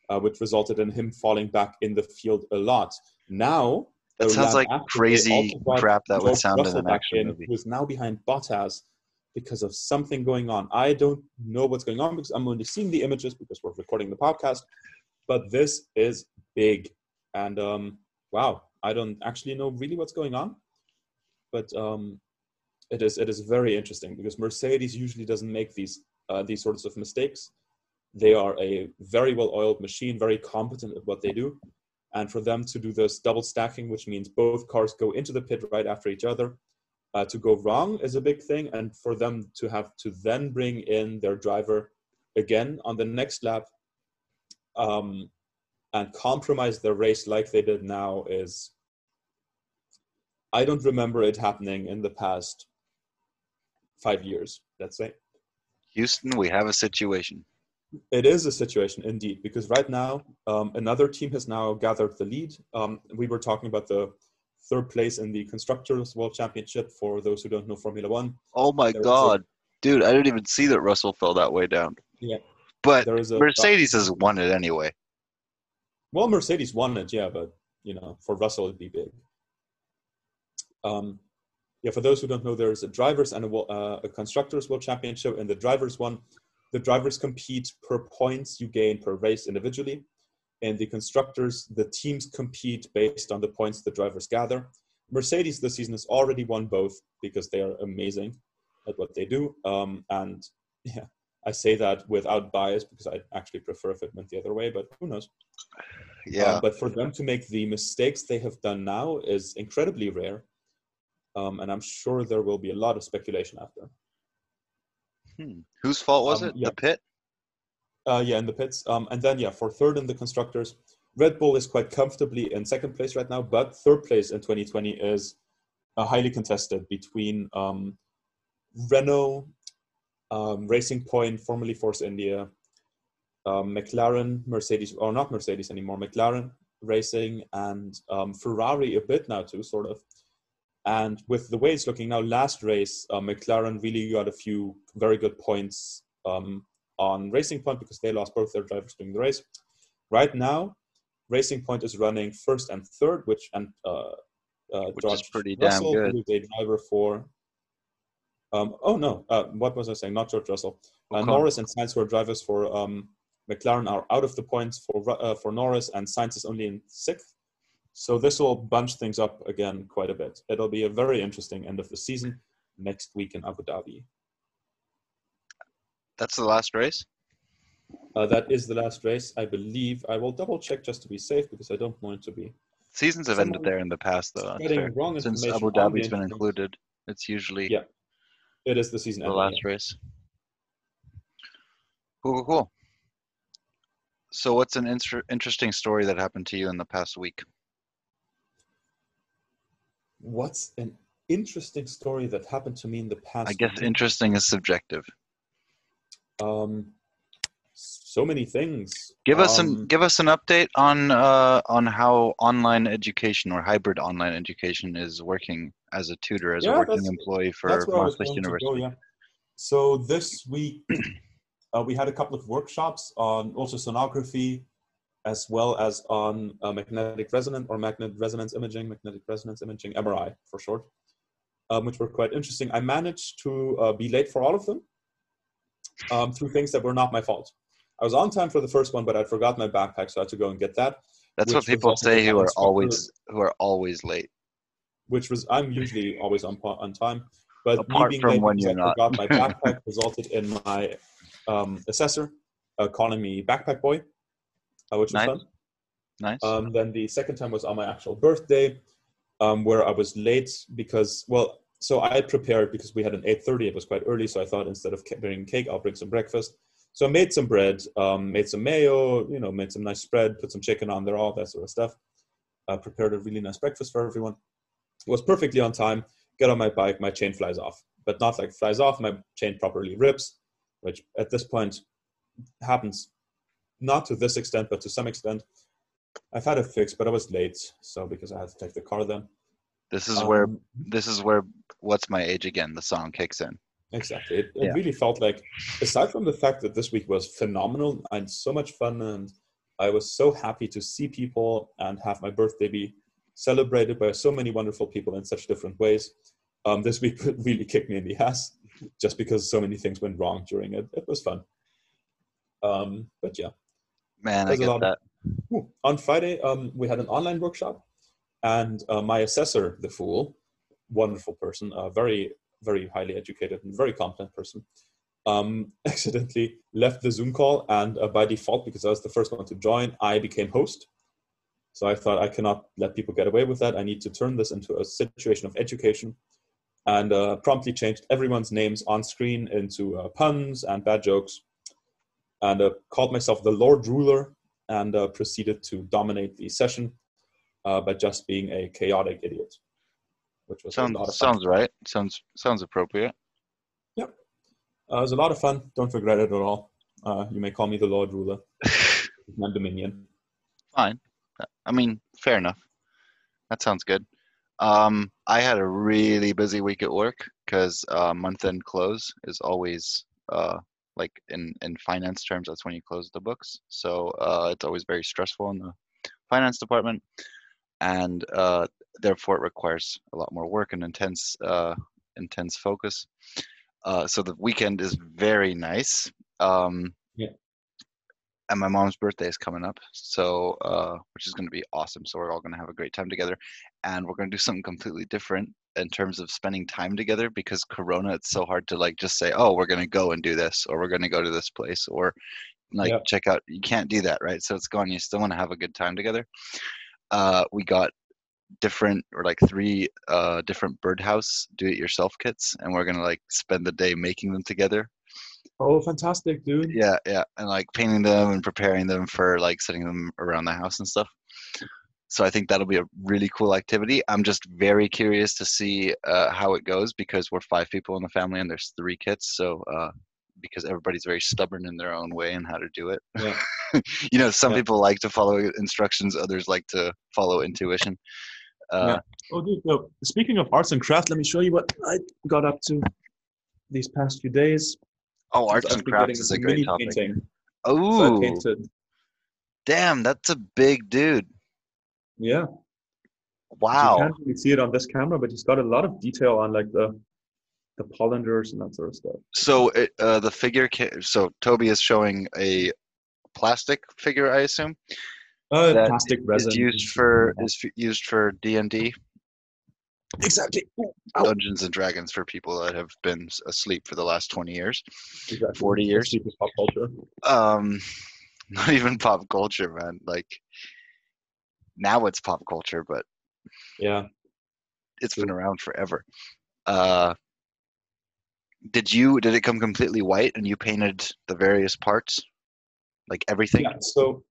uh, which resulted in him falling back in the field a lot. Now, That sounds like crazy crap that would George sound in Russell an back action in, movie. Who is now behind Bottas because of something going on. I don't know what's going on because I'm only seeing the images because we're recording the podcast. But this is big, and um, wow, I don't actually know really what's going on, but um, it is it is very interesting because Mercedes usually doesn't make these uh, these sorts of mistakes. They are a very well oiled machine, very competent at what they do, and for them to do this double stacking, which means both cars go into the pit right after each other, uh, to go wrong is a big thing, and for them to have to then bring in their driver again on the next lap um, and compromise their race like they did now is. I don't remember it happening in the past five years, let's say. Houston, we have a situation. It is a situation indeed, because right now um, another team has now gathered the lead. Um, we were talking about the third place in the Constructors World Championship for those who don't know Formula One. Oh my There God, dude! I didn't even see that Russell fell that way down. Yeah. but There is a Mercedes has won it anyway. Well, Mercedes won it, yeah, but you know, for Russell it'd be big. Um, yeah, for those who don't know, there's a drivers and a, uh, a constructors world championship, and the drivers one, the drivers compete per points you gain per race individually, and the constructors, the teams compete based on the points the drivers gather. Mercedes this season has already won both because they are amazing at what they do, um, and yeah, I say that without bias because I actually prefer if it went the other way, but who knows? Yeah, Um, but for them to make the mistakes they have done now is incredibly rare. Um, and I'm sure there will be a lot of speculation after. Hmm. whose fault was um, it? yeah. The pit. Uh, yeah, in the pits. Um, and then, yeah, for third in the constructors, Red Bull is quite comfortably in second place right now, but third place in 2020 is uh, highly contested between um, Renault, um, Racing Point, formerly Force India, um, McLaren, Mercedes, or not Mercedes anymore, McLaren Racing, and um, Ferrari a bit now too, sort of. And with the way it's looking now, last race, uh, McLaren really got a few very good points um, on Racing Point because they lost both their drivers during the race. Right now, Racing Point is running first and third, which and uh, uh, Which is George pretty damn Russell, good. who is a driver for. Um, oh no! Uh, what was I saying? Not George Russell. Uh. Norris and Sainz, who are drivers for um, McLaren, are out of the points for uh, for Norris, and Sainz is only in sixth. So this will bunch things up again quite a bit. It'll be a very interesting end of the season next week in Abu Dhabi. That's the last race. Uh, that is the last race, I believe. I will double check just to be safe because I don't want it to be Seasons have ended there in the past, though. that's spreading fair. wrong Since. Abu Dhabi's been included, it's usually Yeah, It is the season the last yeah. race. Cool, cool, cool. So, what's an inter- interesting story that happened to you in the past week? What's an interesting story that happened to me in the past? I guess interesting is subjective. um, so many things. Give us um, an give us an update on uh, on how online education or hybrid online education is working as a tutor, as Yeah, a working employee for That's where I was Maastricht University. go, yeah. So this week, uh, we had a couple of workshops on ultrasonography, as well as on uh, magnetic resonance or magnetic resonance imaging, magnetic resonance imaging, MRI for short, um, which were quite interesting. I managed to uh, be late for all of them um, through things that were not my fault. I was on time for the first one, but I forgot my backpack, so I had to go and get that. That's what people say who are instructor- always who are always late. which was I'm usually always on on time. But Apart me being from late when you're I not. forgot my backpack resulted in my um, assessor uh, calling me backpack boy, uh, which was Nice. fun. Nice. Um, then the second time was on my actual birthday, um, where I was late because well, so I prepared because we had an eight thirty. It was quite early, so I thought instead of bringing cake, I'll bring some breakfast. So I made some bread, um, made some mayo, you know, made some nice spread, put some chicken on there, all that sort of stuff. Uh, prepared a really nice breakfast for everyone. Was perfectly on time. Get on my bike, my chain flies off, but not like flies off. My chain properly rips, which at this point happens not to this extent, but to some extent. I've had a fix, but I was late, so because I had to take the car then. this is where Um, this is where what's my age again? The song kicks in. Exactly. It, it Yeah. really felt like, aside from the fact that this week was phenomenal and so much fun, and I was so happy to see people and have my birthday be celebrated by so many wonderful people in such different ways. Um, this week really kicked me in the ass just because so many things went wrong during it. It was fun. Um, but yeah. Man, I There's a get that. of- On Friday, um, we had an online workshop, and uh, my assessor, the fool, wonderful person, a very, very highly educated and very competent person, um, accidentally left the Zoom call, and uh, by default, because I was the first one to join, I became host. So I thought I cannot let people get away with that. I need to turn this into a situation of education. and uh, promptly changed everyone's names on screen into uh, puns and bad jokes, and uh, called myself the Lord Ruler, and uh, proceeded to dominate the session uh, by just being a chaotic idiot, which was Sounds a lot of fun. sounds right. Sounds sounds appropriate. Uh, it was a lot of fun. Don't regret it at all. Uh, you may call me the Lord Ruler, my dominion. Fine. I mean, fair enough. That sounds good. Um, I had a really busy week at work because uh, month-end close is always uh, like in in finance terms. That's when you close the books. So uh, it's always very stressful in the finance department, and uh, therefore it requires a lot more work and intense uh, intense focus. Uh, so the weekend is very nice. Um, Yeah. And my mom's birthday is coming up, so uh, which is going to be awesome. So we're all going to have a great time together, and we're going to do something completely different in terms of spending time together. Because Corona, it's so hard to like just say, "Oh, we're going to go and do this," or "We're going to go to this place," or like Yeah. check out. You can't do that, right? So it's gone You still want to have a good time together. Uh, we got different or like three uh different birdhouse do-it-yourself kits and we're gonna like spend the day making them together Oh, fantastic, dude. yeah yeah and like painting them and preparing them for like setting them around the house and stuff so i think that'll be a really cool activity i'm just very curious to see uh, how it goes because we're five people in the family and there's three kits so uh because everybody's very stubborn in their own way and how to do it Yeah. you know some Yeah. people like to follow instructions others like to follow intuition uh, Oh, dude. So, speaking of arts and craft, let me show you what I got up to these past few days. oh arts and crafts is a great topic painting. So oh painted. damn that's a big dude Yeah. Wow. You can't really see it on this camera, but he's got a lot of detail on like the the pauldrons and that sort of stuff. So it, uh, the figure, ca- so Toby is showing a plastic figure, I assume, Uh, plastic resin. is used for is f- used for D and D, exactly. Ow. Dungeons and Dragons, for people that have been asleep for the last twenty years. exactly. 40 years. pop culture. Um, not even pop culture, man. Like now it's pop culture, but Yeah. it's been around forever. Uh, did you did it come completely white and you painted the various parts, like everything? Yeah, so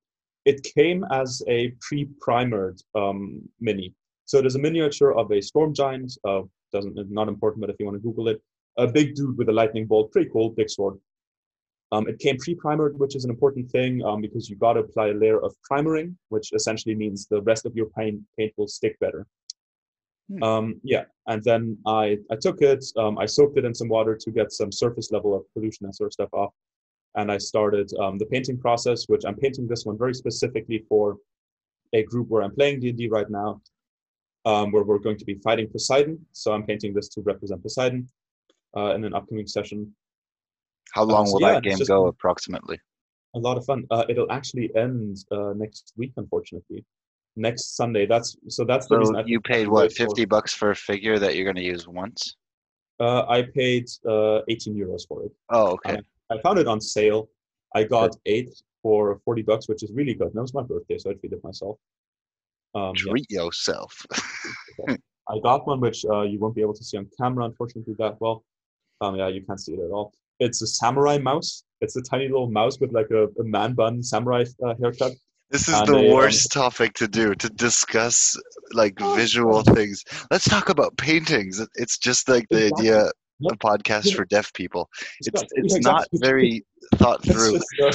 it came as a pre-primered um, mini. So there's a miniature of a storm giant. Uh, doesn't not important, but if you want to Google it, a big dude with a lightning bolt, pretty cool, big sword. Um, it came pre-primered, which is an important thing um, because you've got to apply a layer of primering, which essentially means the rest of your paint paint will stick better. Hmm. Um, yeah, and then I I took it, um, I soaked it in some water to get some surface level of pollution and sort of stuff off and I started um, the painting process, which I'm painting this one very specifically for a group where I'm playing D&D right now, um, where we're going to be fighting Poseidon. So I'm painting this to represent Poseidon uh, in an upcoming session. How long so will yeah, that game go approximately? A lot of fun. Uh, it'll actually end uh, next week, unfortunately. Next Sunday. That's so. That's the So reason you I paid what wait for- fifty bucks for a figure that you're going to use once? Uh, I paid uh, 18 euros for it. Oh, okay. I found it on sale. I got eight for 40 bucks, which is really good. And it was my birthday, so I treated myself. Um, yeah. Treat yourself. I got one which uh, you won't be able to see on camera, unfortunately, that well. Um, yeah, you can't see it at all. It's a samurai mouse. It's a tiny little mouse with like a, a man bun samurai uh, haircut. This is And the they, um, worst topic to do to discuss like Oh, visual things. Let's talk about paintings. It's just like the Exactly. idea Yep. a podcast for deaf people. It's it's not very thought through. just, uh,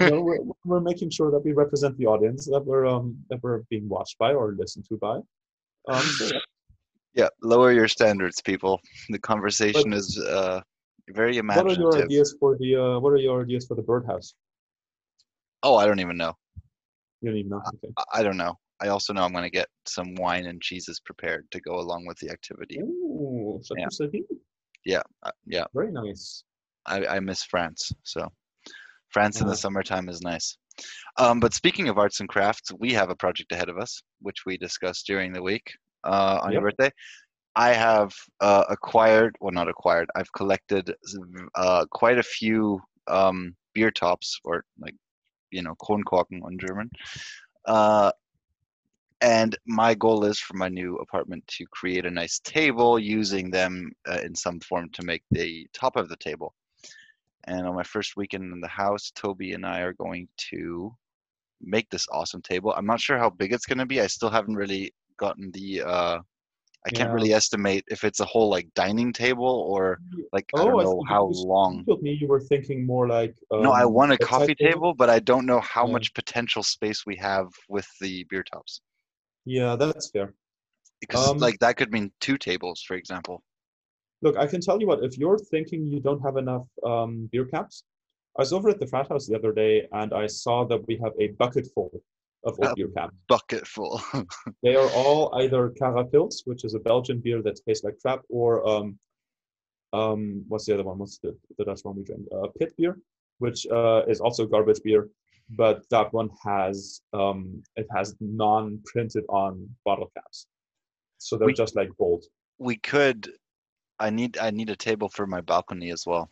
you know, we're, we're making sure that we represent the audience that we're um, that we're being watched by or listened to by. Um, so yeah. Yeah, lower your standards, people. The conversation is uh very What are your ideas for the uh, What are your ideas for the birdhouse? Oh, I don't even know. You don't even know. Okay. I- I don't know. I also know I'm going to get some wine and cheeses prepared to go along with the activity. Ooh, such Yeah. Yeah, uh, yeah. Very nice. I, I miss France. So France in the summertime is nice. Um, but speaking of arts and crafts, we have a project ahead of us, which we discussed during the week uh, on your birthday. I have uh, acquired, well, not acquired. I've collected uh, quite a few um, beer tops, or like you know, Kronkorken on German. Uh, and my goal is for my new apartment to create a nice table using them uh, in some form to make the top of the table. And on my first weekend in the house, Toby and I are going to make this awesome table. I'm not sure how big it's going to be. I still haven't really gotten the. I can't Yeah. really estimate if it's a whole like dining table or like I Oh, don't know thought how long. You told me you were thinking more like. Um, No, I want a coffee table, but I don't know how Yeah. much potential space we have with the beer tops. Yeah, that's fair. Because Um, like that could mean two tables, for example. Look, I can tell you what. If you're thinking you don't have enough um, beer caps, I was over at the frat house the other day and I saw that we have a bucket full of Uh, beer caps. Bucket full. They are all either Carapils, which is a Belgian beer that tastes like crap, or um, um, what's the other one? What's the, the Dutch one we drink? Uh, pit beer, which uh, is also garbage beer, but that one has um, it has non-printed on bottle caps, so they're We- just like gold. we could. I need I need a table for my balcony as well.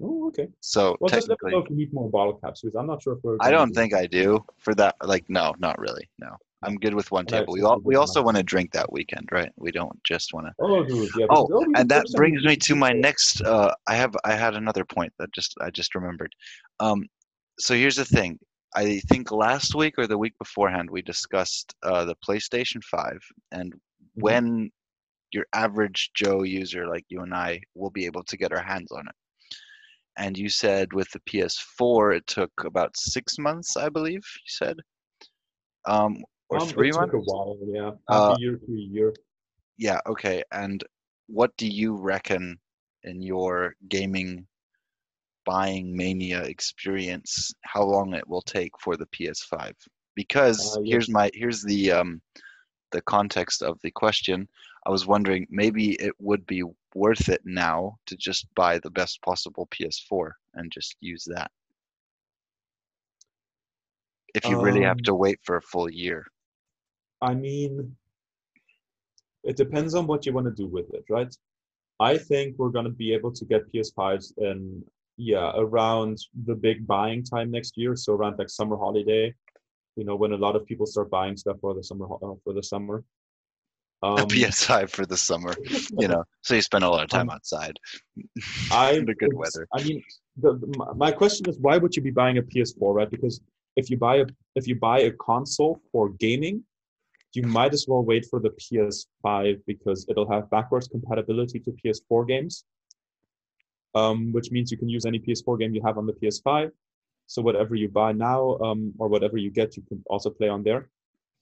Oh, okay. So Well, just let me technically, if you need more bottle caps because I'm not sure if we're. I don't think. I do for that. Like, no, not really. No, I'm good with one table. We all, we also want to drink that weekend, right? We don't just want to. Oh, dude, yeah. Oh, and that brings me to my next. Uh, I have I had another point that just I just remembered. Um, so here's the thing. I think last week or the week beforehand we discussed uh, the PlayStation Five and Mhm. when your average Joe user like you and I will be able to get our hands on it. And you said with the PS4 it took about six months, I believe you said, um, or Um, three it took months. a while, yeah. Uh, a year to a year. Yeah, okay. And what do you reckon in your gaming buying mania experience how long it will take for the PS5? Because Uh, here's my here's the um the context of the question. I was wondering maybe it would be worth it now to just buy the best possible PS4 and just use that. If you really have Um, to wait for a full year. I mean, it depends on what you want to do with it, right? I think we're going to be able to get PS5s in, yeah, around the big buying time next year. So around like summer holiday, you know, when a lot of people start buying stuff for the summer, uh, for the summer. Um, a PS5 for the summer, you know, so you spend a lot of time Um, outside. I the good weather. I mean, the, the- my- my question is, why would you be buying a PS4, right? Because if you buy a if you buy a console for gaming, you might as well wait for the PS5 because it'll have backwards compatibility to PS4 games, um, which means you can use any PS4 game you have on the PS5. So whatever you buy now um, or whatever you get, you can also play on there.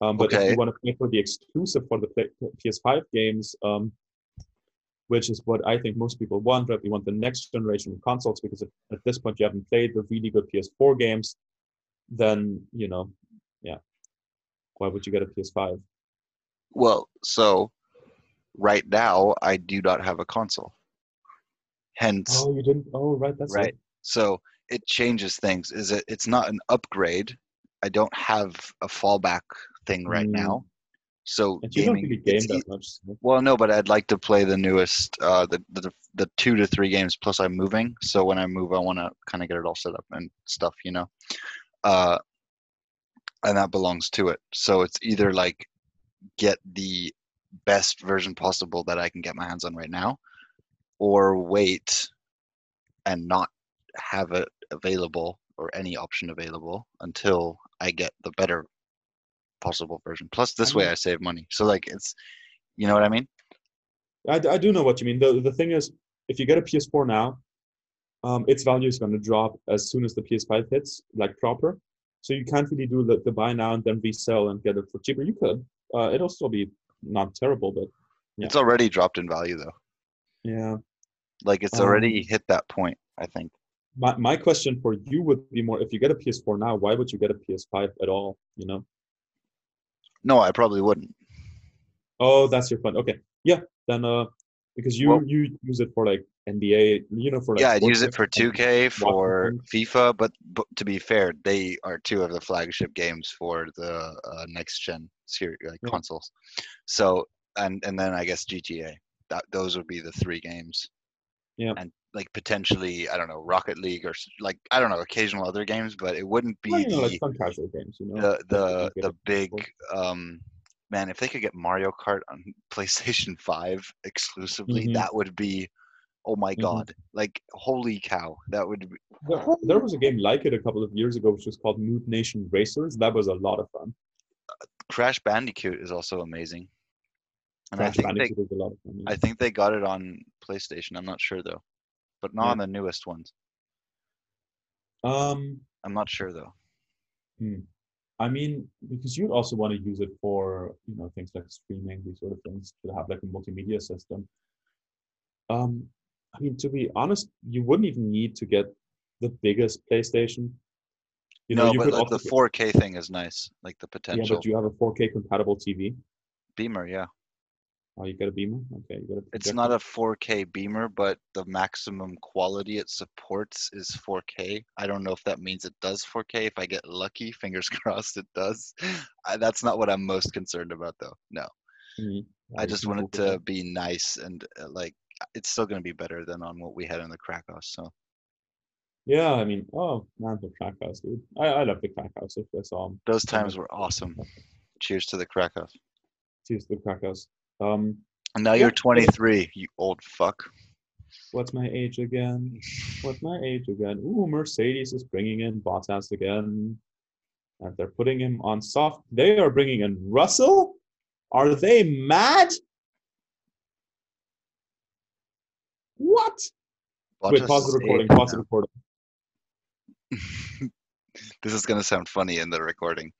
Um, but if you want to pay for the exclusive for the PS5 games, um, which is what I think most people want, right? We want the next generation of consoles because if at this point you haven't played the really good PS4 games, then you know, yeah, why would you get a PS5? Well, so right now I do not have a console. Hence, Oh, you didn't. Oh, right, that's right. It. So it changes things. Is it? It's not an upgrade. I don't have a fallback thing right Mm. now. So And you gaming. game that much. well, no, but I'd like to play the newest, uh, the, the the two to three games. Plus, I'm moving, so when I move, I want to kind of get it all set up and stuff, you know. Uh, and that belongs to it. So it's either like get the best version possible that I can get my hands on right now, or wait and not have it available or any option available until I get the better possible version. Plus, this way I save money. So like it's, you know what I mean? I, I do know what you mean. The the thing is, if you get a PS4 now, um, its value is going to drop as soon as the PS5 hits, like proper. So you can't really do the, the buy now and then resell and get it for cheaper. You could. Uh, it'll still be not terrible, but Yeah. It's already dropped in value though. yeah. Like it's Um, already hit that point. I think. My my question for you would be more: if you get a PS4 now, why would you get a PS5 at all? You know. No, I probably wouldn't. Oh, that's your point. Okay. Yeah. Then uh, because you Well- you use it for like NBA, you know, for like yeah, I'd use it for 2K, for. FIFA, but, but to be fair, they are two of the flagship games for the uh, next gen series, like Yeah. consoles. So, and and then I guess GTA. That those would be the three games. Yeah. And like potentially, I don't know, Rocket League or like I don't know, occasional other games, but it wouldn't be Well, you know, the like fun casual games. You know. the the the big um man, if they could get Mario Kart on PlayStation 5 exclusively, Mhm. that would be oh my Mhm. god. Like holy cow. That would be, There, there was a game like it a couple of years ago, which was called ModNation Racers. That was a lot of fun. Crash Bandicoot is also amazing. And Crash I think they a lot of fun. yeah. I think they got it on PlayStation. I'm not sure though. But not Yeah. on the newest ones. Um, I'm not sure though. I mean, because you'd also want to use it for you know things like streaming, these sort of things, to have like a multimedia system. Um, I mean, to be honest, you wouldn't even need to get the biggest PlayStation. You know, no, you but could like the 4K thing is nice. Like the potential. yeah, but you have a 4K compatible TV. Beamer, yeah. Oh, you got a beamer? Okay, you got a. It's not a 4K beamer, but the maximum quality it supports is 4K. I don't know if that means it does 4K. If I get lucky, fingers crossed it does. I, that's not what I'm most concerned about, though. No, Mhm. I just can want it Google to that. be nice and uh, like it's still going to be better than on what we had in the Krakow. So Yeah, I mean, oh man, the crack house, dude. I, I love the crack house. If I saw him, those times were awesome. Cheers to the Krakow. to the crack house. Um, And now Yeah, you're 23, you old fuck. what's my age again? What's my age again? Ooh, Mercedes is bringing in Bottas again. And they're putting him on soft. They are bringing in Russell? Are they mad? What? Wait, pause the recording. Pause the recording. this is going to sound funny in the recording.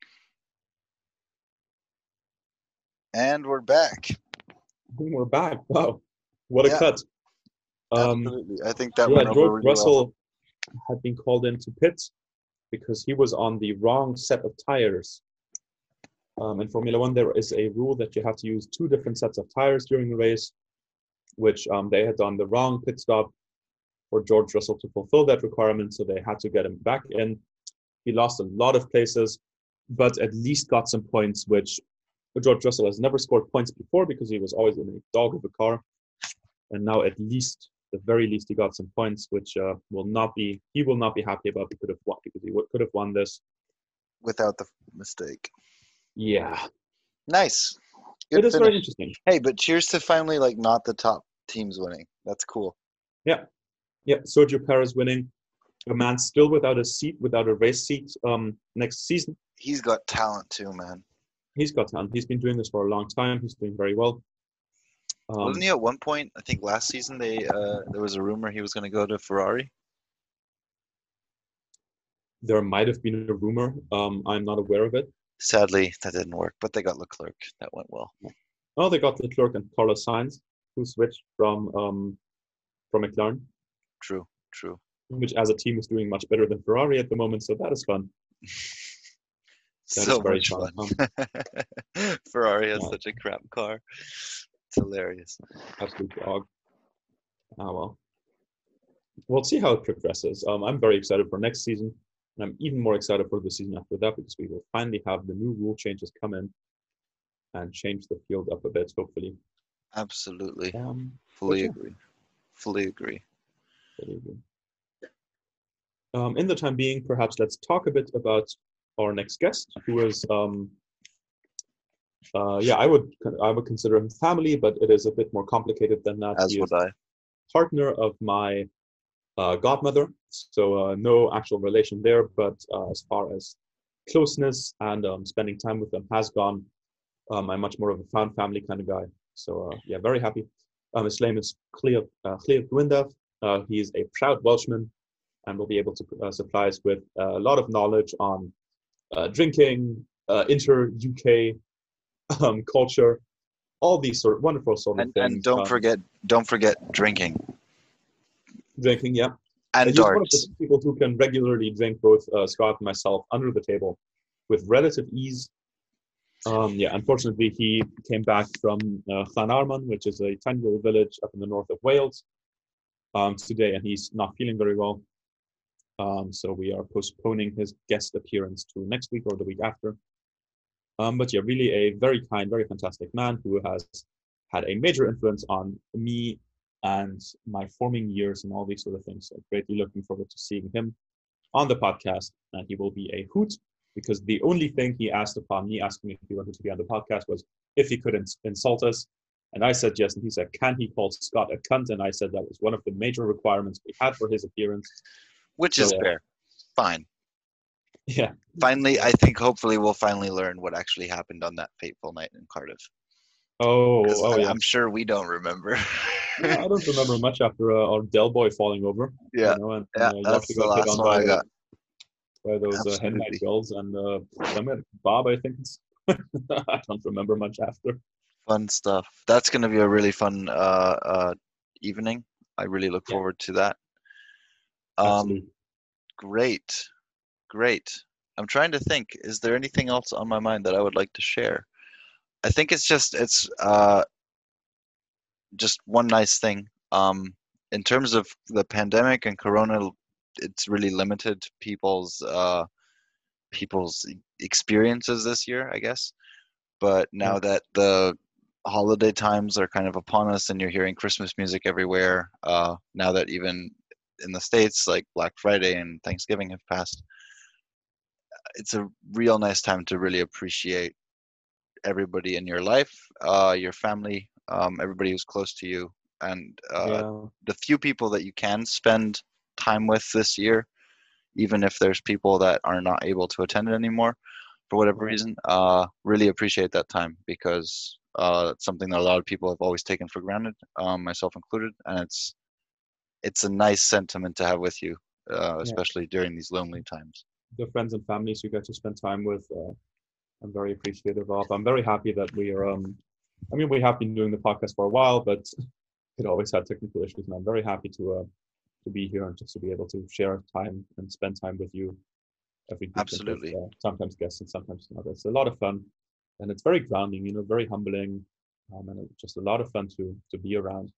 And we're back. We're back. Wow. What a Yeah. cut. Um, Absolutely. I think that yeah, George really well. Russell had been called into pit because he was on the wrong set of tires. Um, in Formula One, there is a rule that you have to use two different sets of tires during the race, which um, they had done the wrong pit stop for George Russell to fulfill that requirement, so they had to get him back in. He lost a lot of places, but at least got some points, which George Russell has never scored points before because he was always in a dog of a car. And now, at least, the very least, he got some points, which uh, will not be he will not be happy about. He could have won because he would, could have won this. without the mistake. Yeah, Nice. it Good is finish. very interesting. Hey, but cheers to finally like not the top teams winning. That's cool. Yeah. Yeah, Sergio Perez winning, a man still without a seat, without a race seat um, next season. He's got talent too, man. He's got talent. He's been doing this for a long time. He's doing very well. Um, Wasn't he at one point? I think last season they uh, there was a rumor he was going to go to Ferrari. there might have been a rumor. Um, I'm not aware of it. Sadly, that didn't work, but they got Leclerc. That went well. Oh, they got Leclerc and Carlos Sainz, who switched from um, from McLaren, True, true. which as a team is doing much better than Ferrari at the moment. So that is fun. That is so very fun. Ferrari has yeah. such a crap car. It's hilarious. absolute dog. Ah well. We'll see how it progresses. Um, I'm very excited for next season, and I'm even more excited for the season after that because we will finally have the new rule changes come in and change the field up a bit, hopefully. Absolutely. Um, Fully yeah. agree. Fully agree. very good. Um, in the time being, perhaps let's talk a bit about our next guest, who is, um, uh, yeah, I would I would consider him family, but it is a bit more complicated than that. As He would is I. partner of my uh, godmother, so uh, no actual relation there. But uh, as far as closeness and um, spending time with them has gone, um, I'm much more of a found family kind of guy. So uh, yeah, very happy. Um, his name is Cleo uh, Cleo. Uh, he is a proud Welshman, and will be able to uh, supply us with a lot of knowledge on uh, drinking, uh, inter UK um, culture, all these sort of wonderful sort of And, things. and don't um, forget, don't forget drinking drinking. Yeah, and he's one of darts. people who can regularly drink both uh, Scott and myself under the table with relative ease. Um, yeah, unfortunately, he came back from uh, Llanarmon, which is a tiny little village up in the north of Wales, um, today, and he's not feeling very well. Um, so we are postponing his guest appearance to next week or the week after. Um, but yeah, really a very kind, very fantastic man who has had a major influence on me and my forming years and all these sort of things. So greatly looking forward to seeing him on the podcast, and he will be a hoot. because the only thing he asked upon me asking me if he wanted to be on the podcast was if he could ins- insult us. And I said yes. And he said, Can he call Scott a cunt? And I said that was one of the major requirements we had for his appearance. Which So, is uh, fair. Fine. Yeah. Finally, I think hopefully we'll finally learn what actually happened on that fateful night in Cardiff. Oh, oh yeah. I'm sure we don't remember. Yeah, I don't remember much after uh, our Del Boy falling over. yeah, You know, and, yeah, and, uh, that's the last one by, I got. by those uh, headlight girls and uh, Bob, I think. I don't remember much after. Fun stuff. That's going to be a really fun uh, uh, evening. I really look Yeah. forward to that. Um, great, great. I'm trying to think. Is there anything else on my mind that I would like to share? I think it's just it's uh, just one nice thing. Um, in terms of the pandemic and Corona, it's really limited people's uh, people's experiences this year, I guess. But now that the holiday times are kind of upon us, and you're hearing Christmas music everywhere, uh, now that even in the states, like Black Friday and Thanksgiving have passed, it's a real nice time to really appreciate everybody in your life, uh, your family, um, everybody who's close to you, and uh, yeah. the few people that you can spend time with this year, even if there's people that are not able to attend it anymore for whatever reason, uh, really appreciate that time because uh, it's something that a lot of people have always taken for granted, um, myself included, and it's it's a nice sentiment to have with you, uh, Yeah. especially during these lonely times. the friends and families you get to spend time with. Uh, I'm very appreciative of. I'm very happy that we are. Um, I mean, we have been doing the podcast for a while, but it always had technical issues, and I'm very happy to uh, to be here and just to be able to share time and spend time with you every and with, Absolutely. uh, sometimes guests and sometimes not. It's a lot of fun, and it's very grounding. You know, very humbling, um, and it's just a lot of fun to to be around.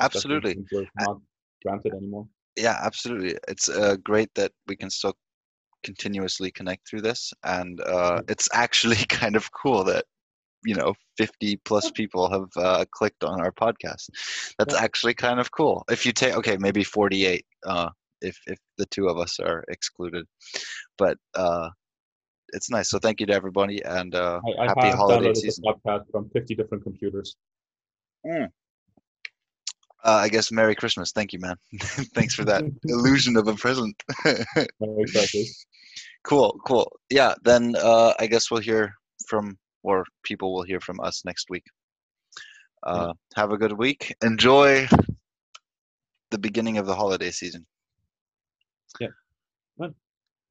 Absolutely. not granted anymore. yeah absolutely. It's uh, great that we can still continuously connect through this and uh, it's actually kind of cool that you know 50 plus people have uh, clicked on our podcast. That's Yeah. actually kind of cool. If you take okay maybe 48 uh, if if the two of us are excluded. But uh, it's nice. So thank you to everybody and uh, I, I happy holiday season. this podcast from 50 different computers. Uh, i guess merry christmas thank you man thanks for that illusion of a present Merry Christmas. Cool, cool. Yeah, then uh, I guess we'll hear from, or people will hear from us next week. Uh, Have a good week. Enjoy the beginning of the holiday season. Yeah.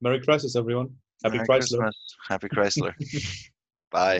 Merry Christmas, everyone. Happy Merry Chrysler. Christmas. Happy Chrysler. Bye.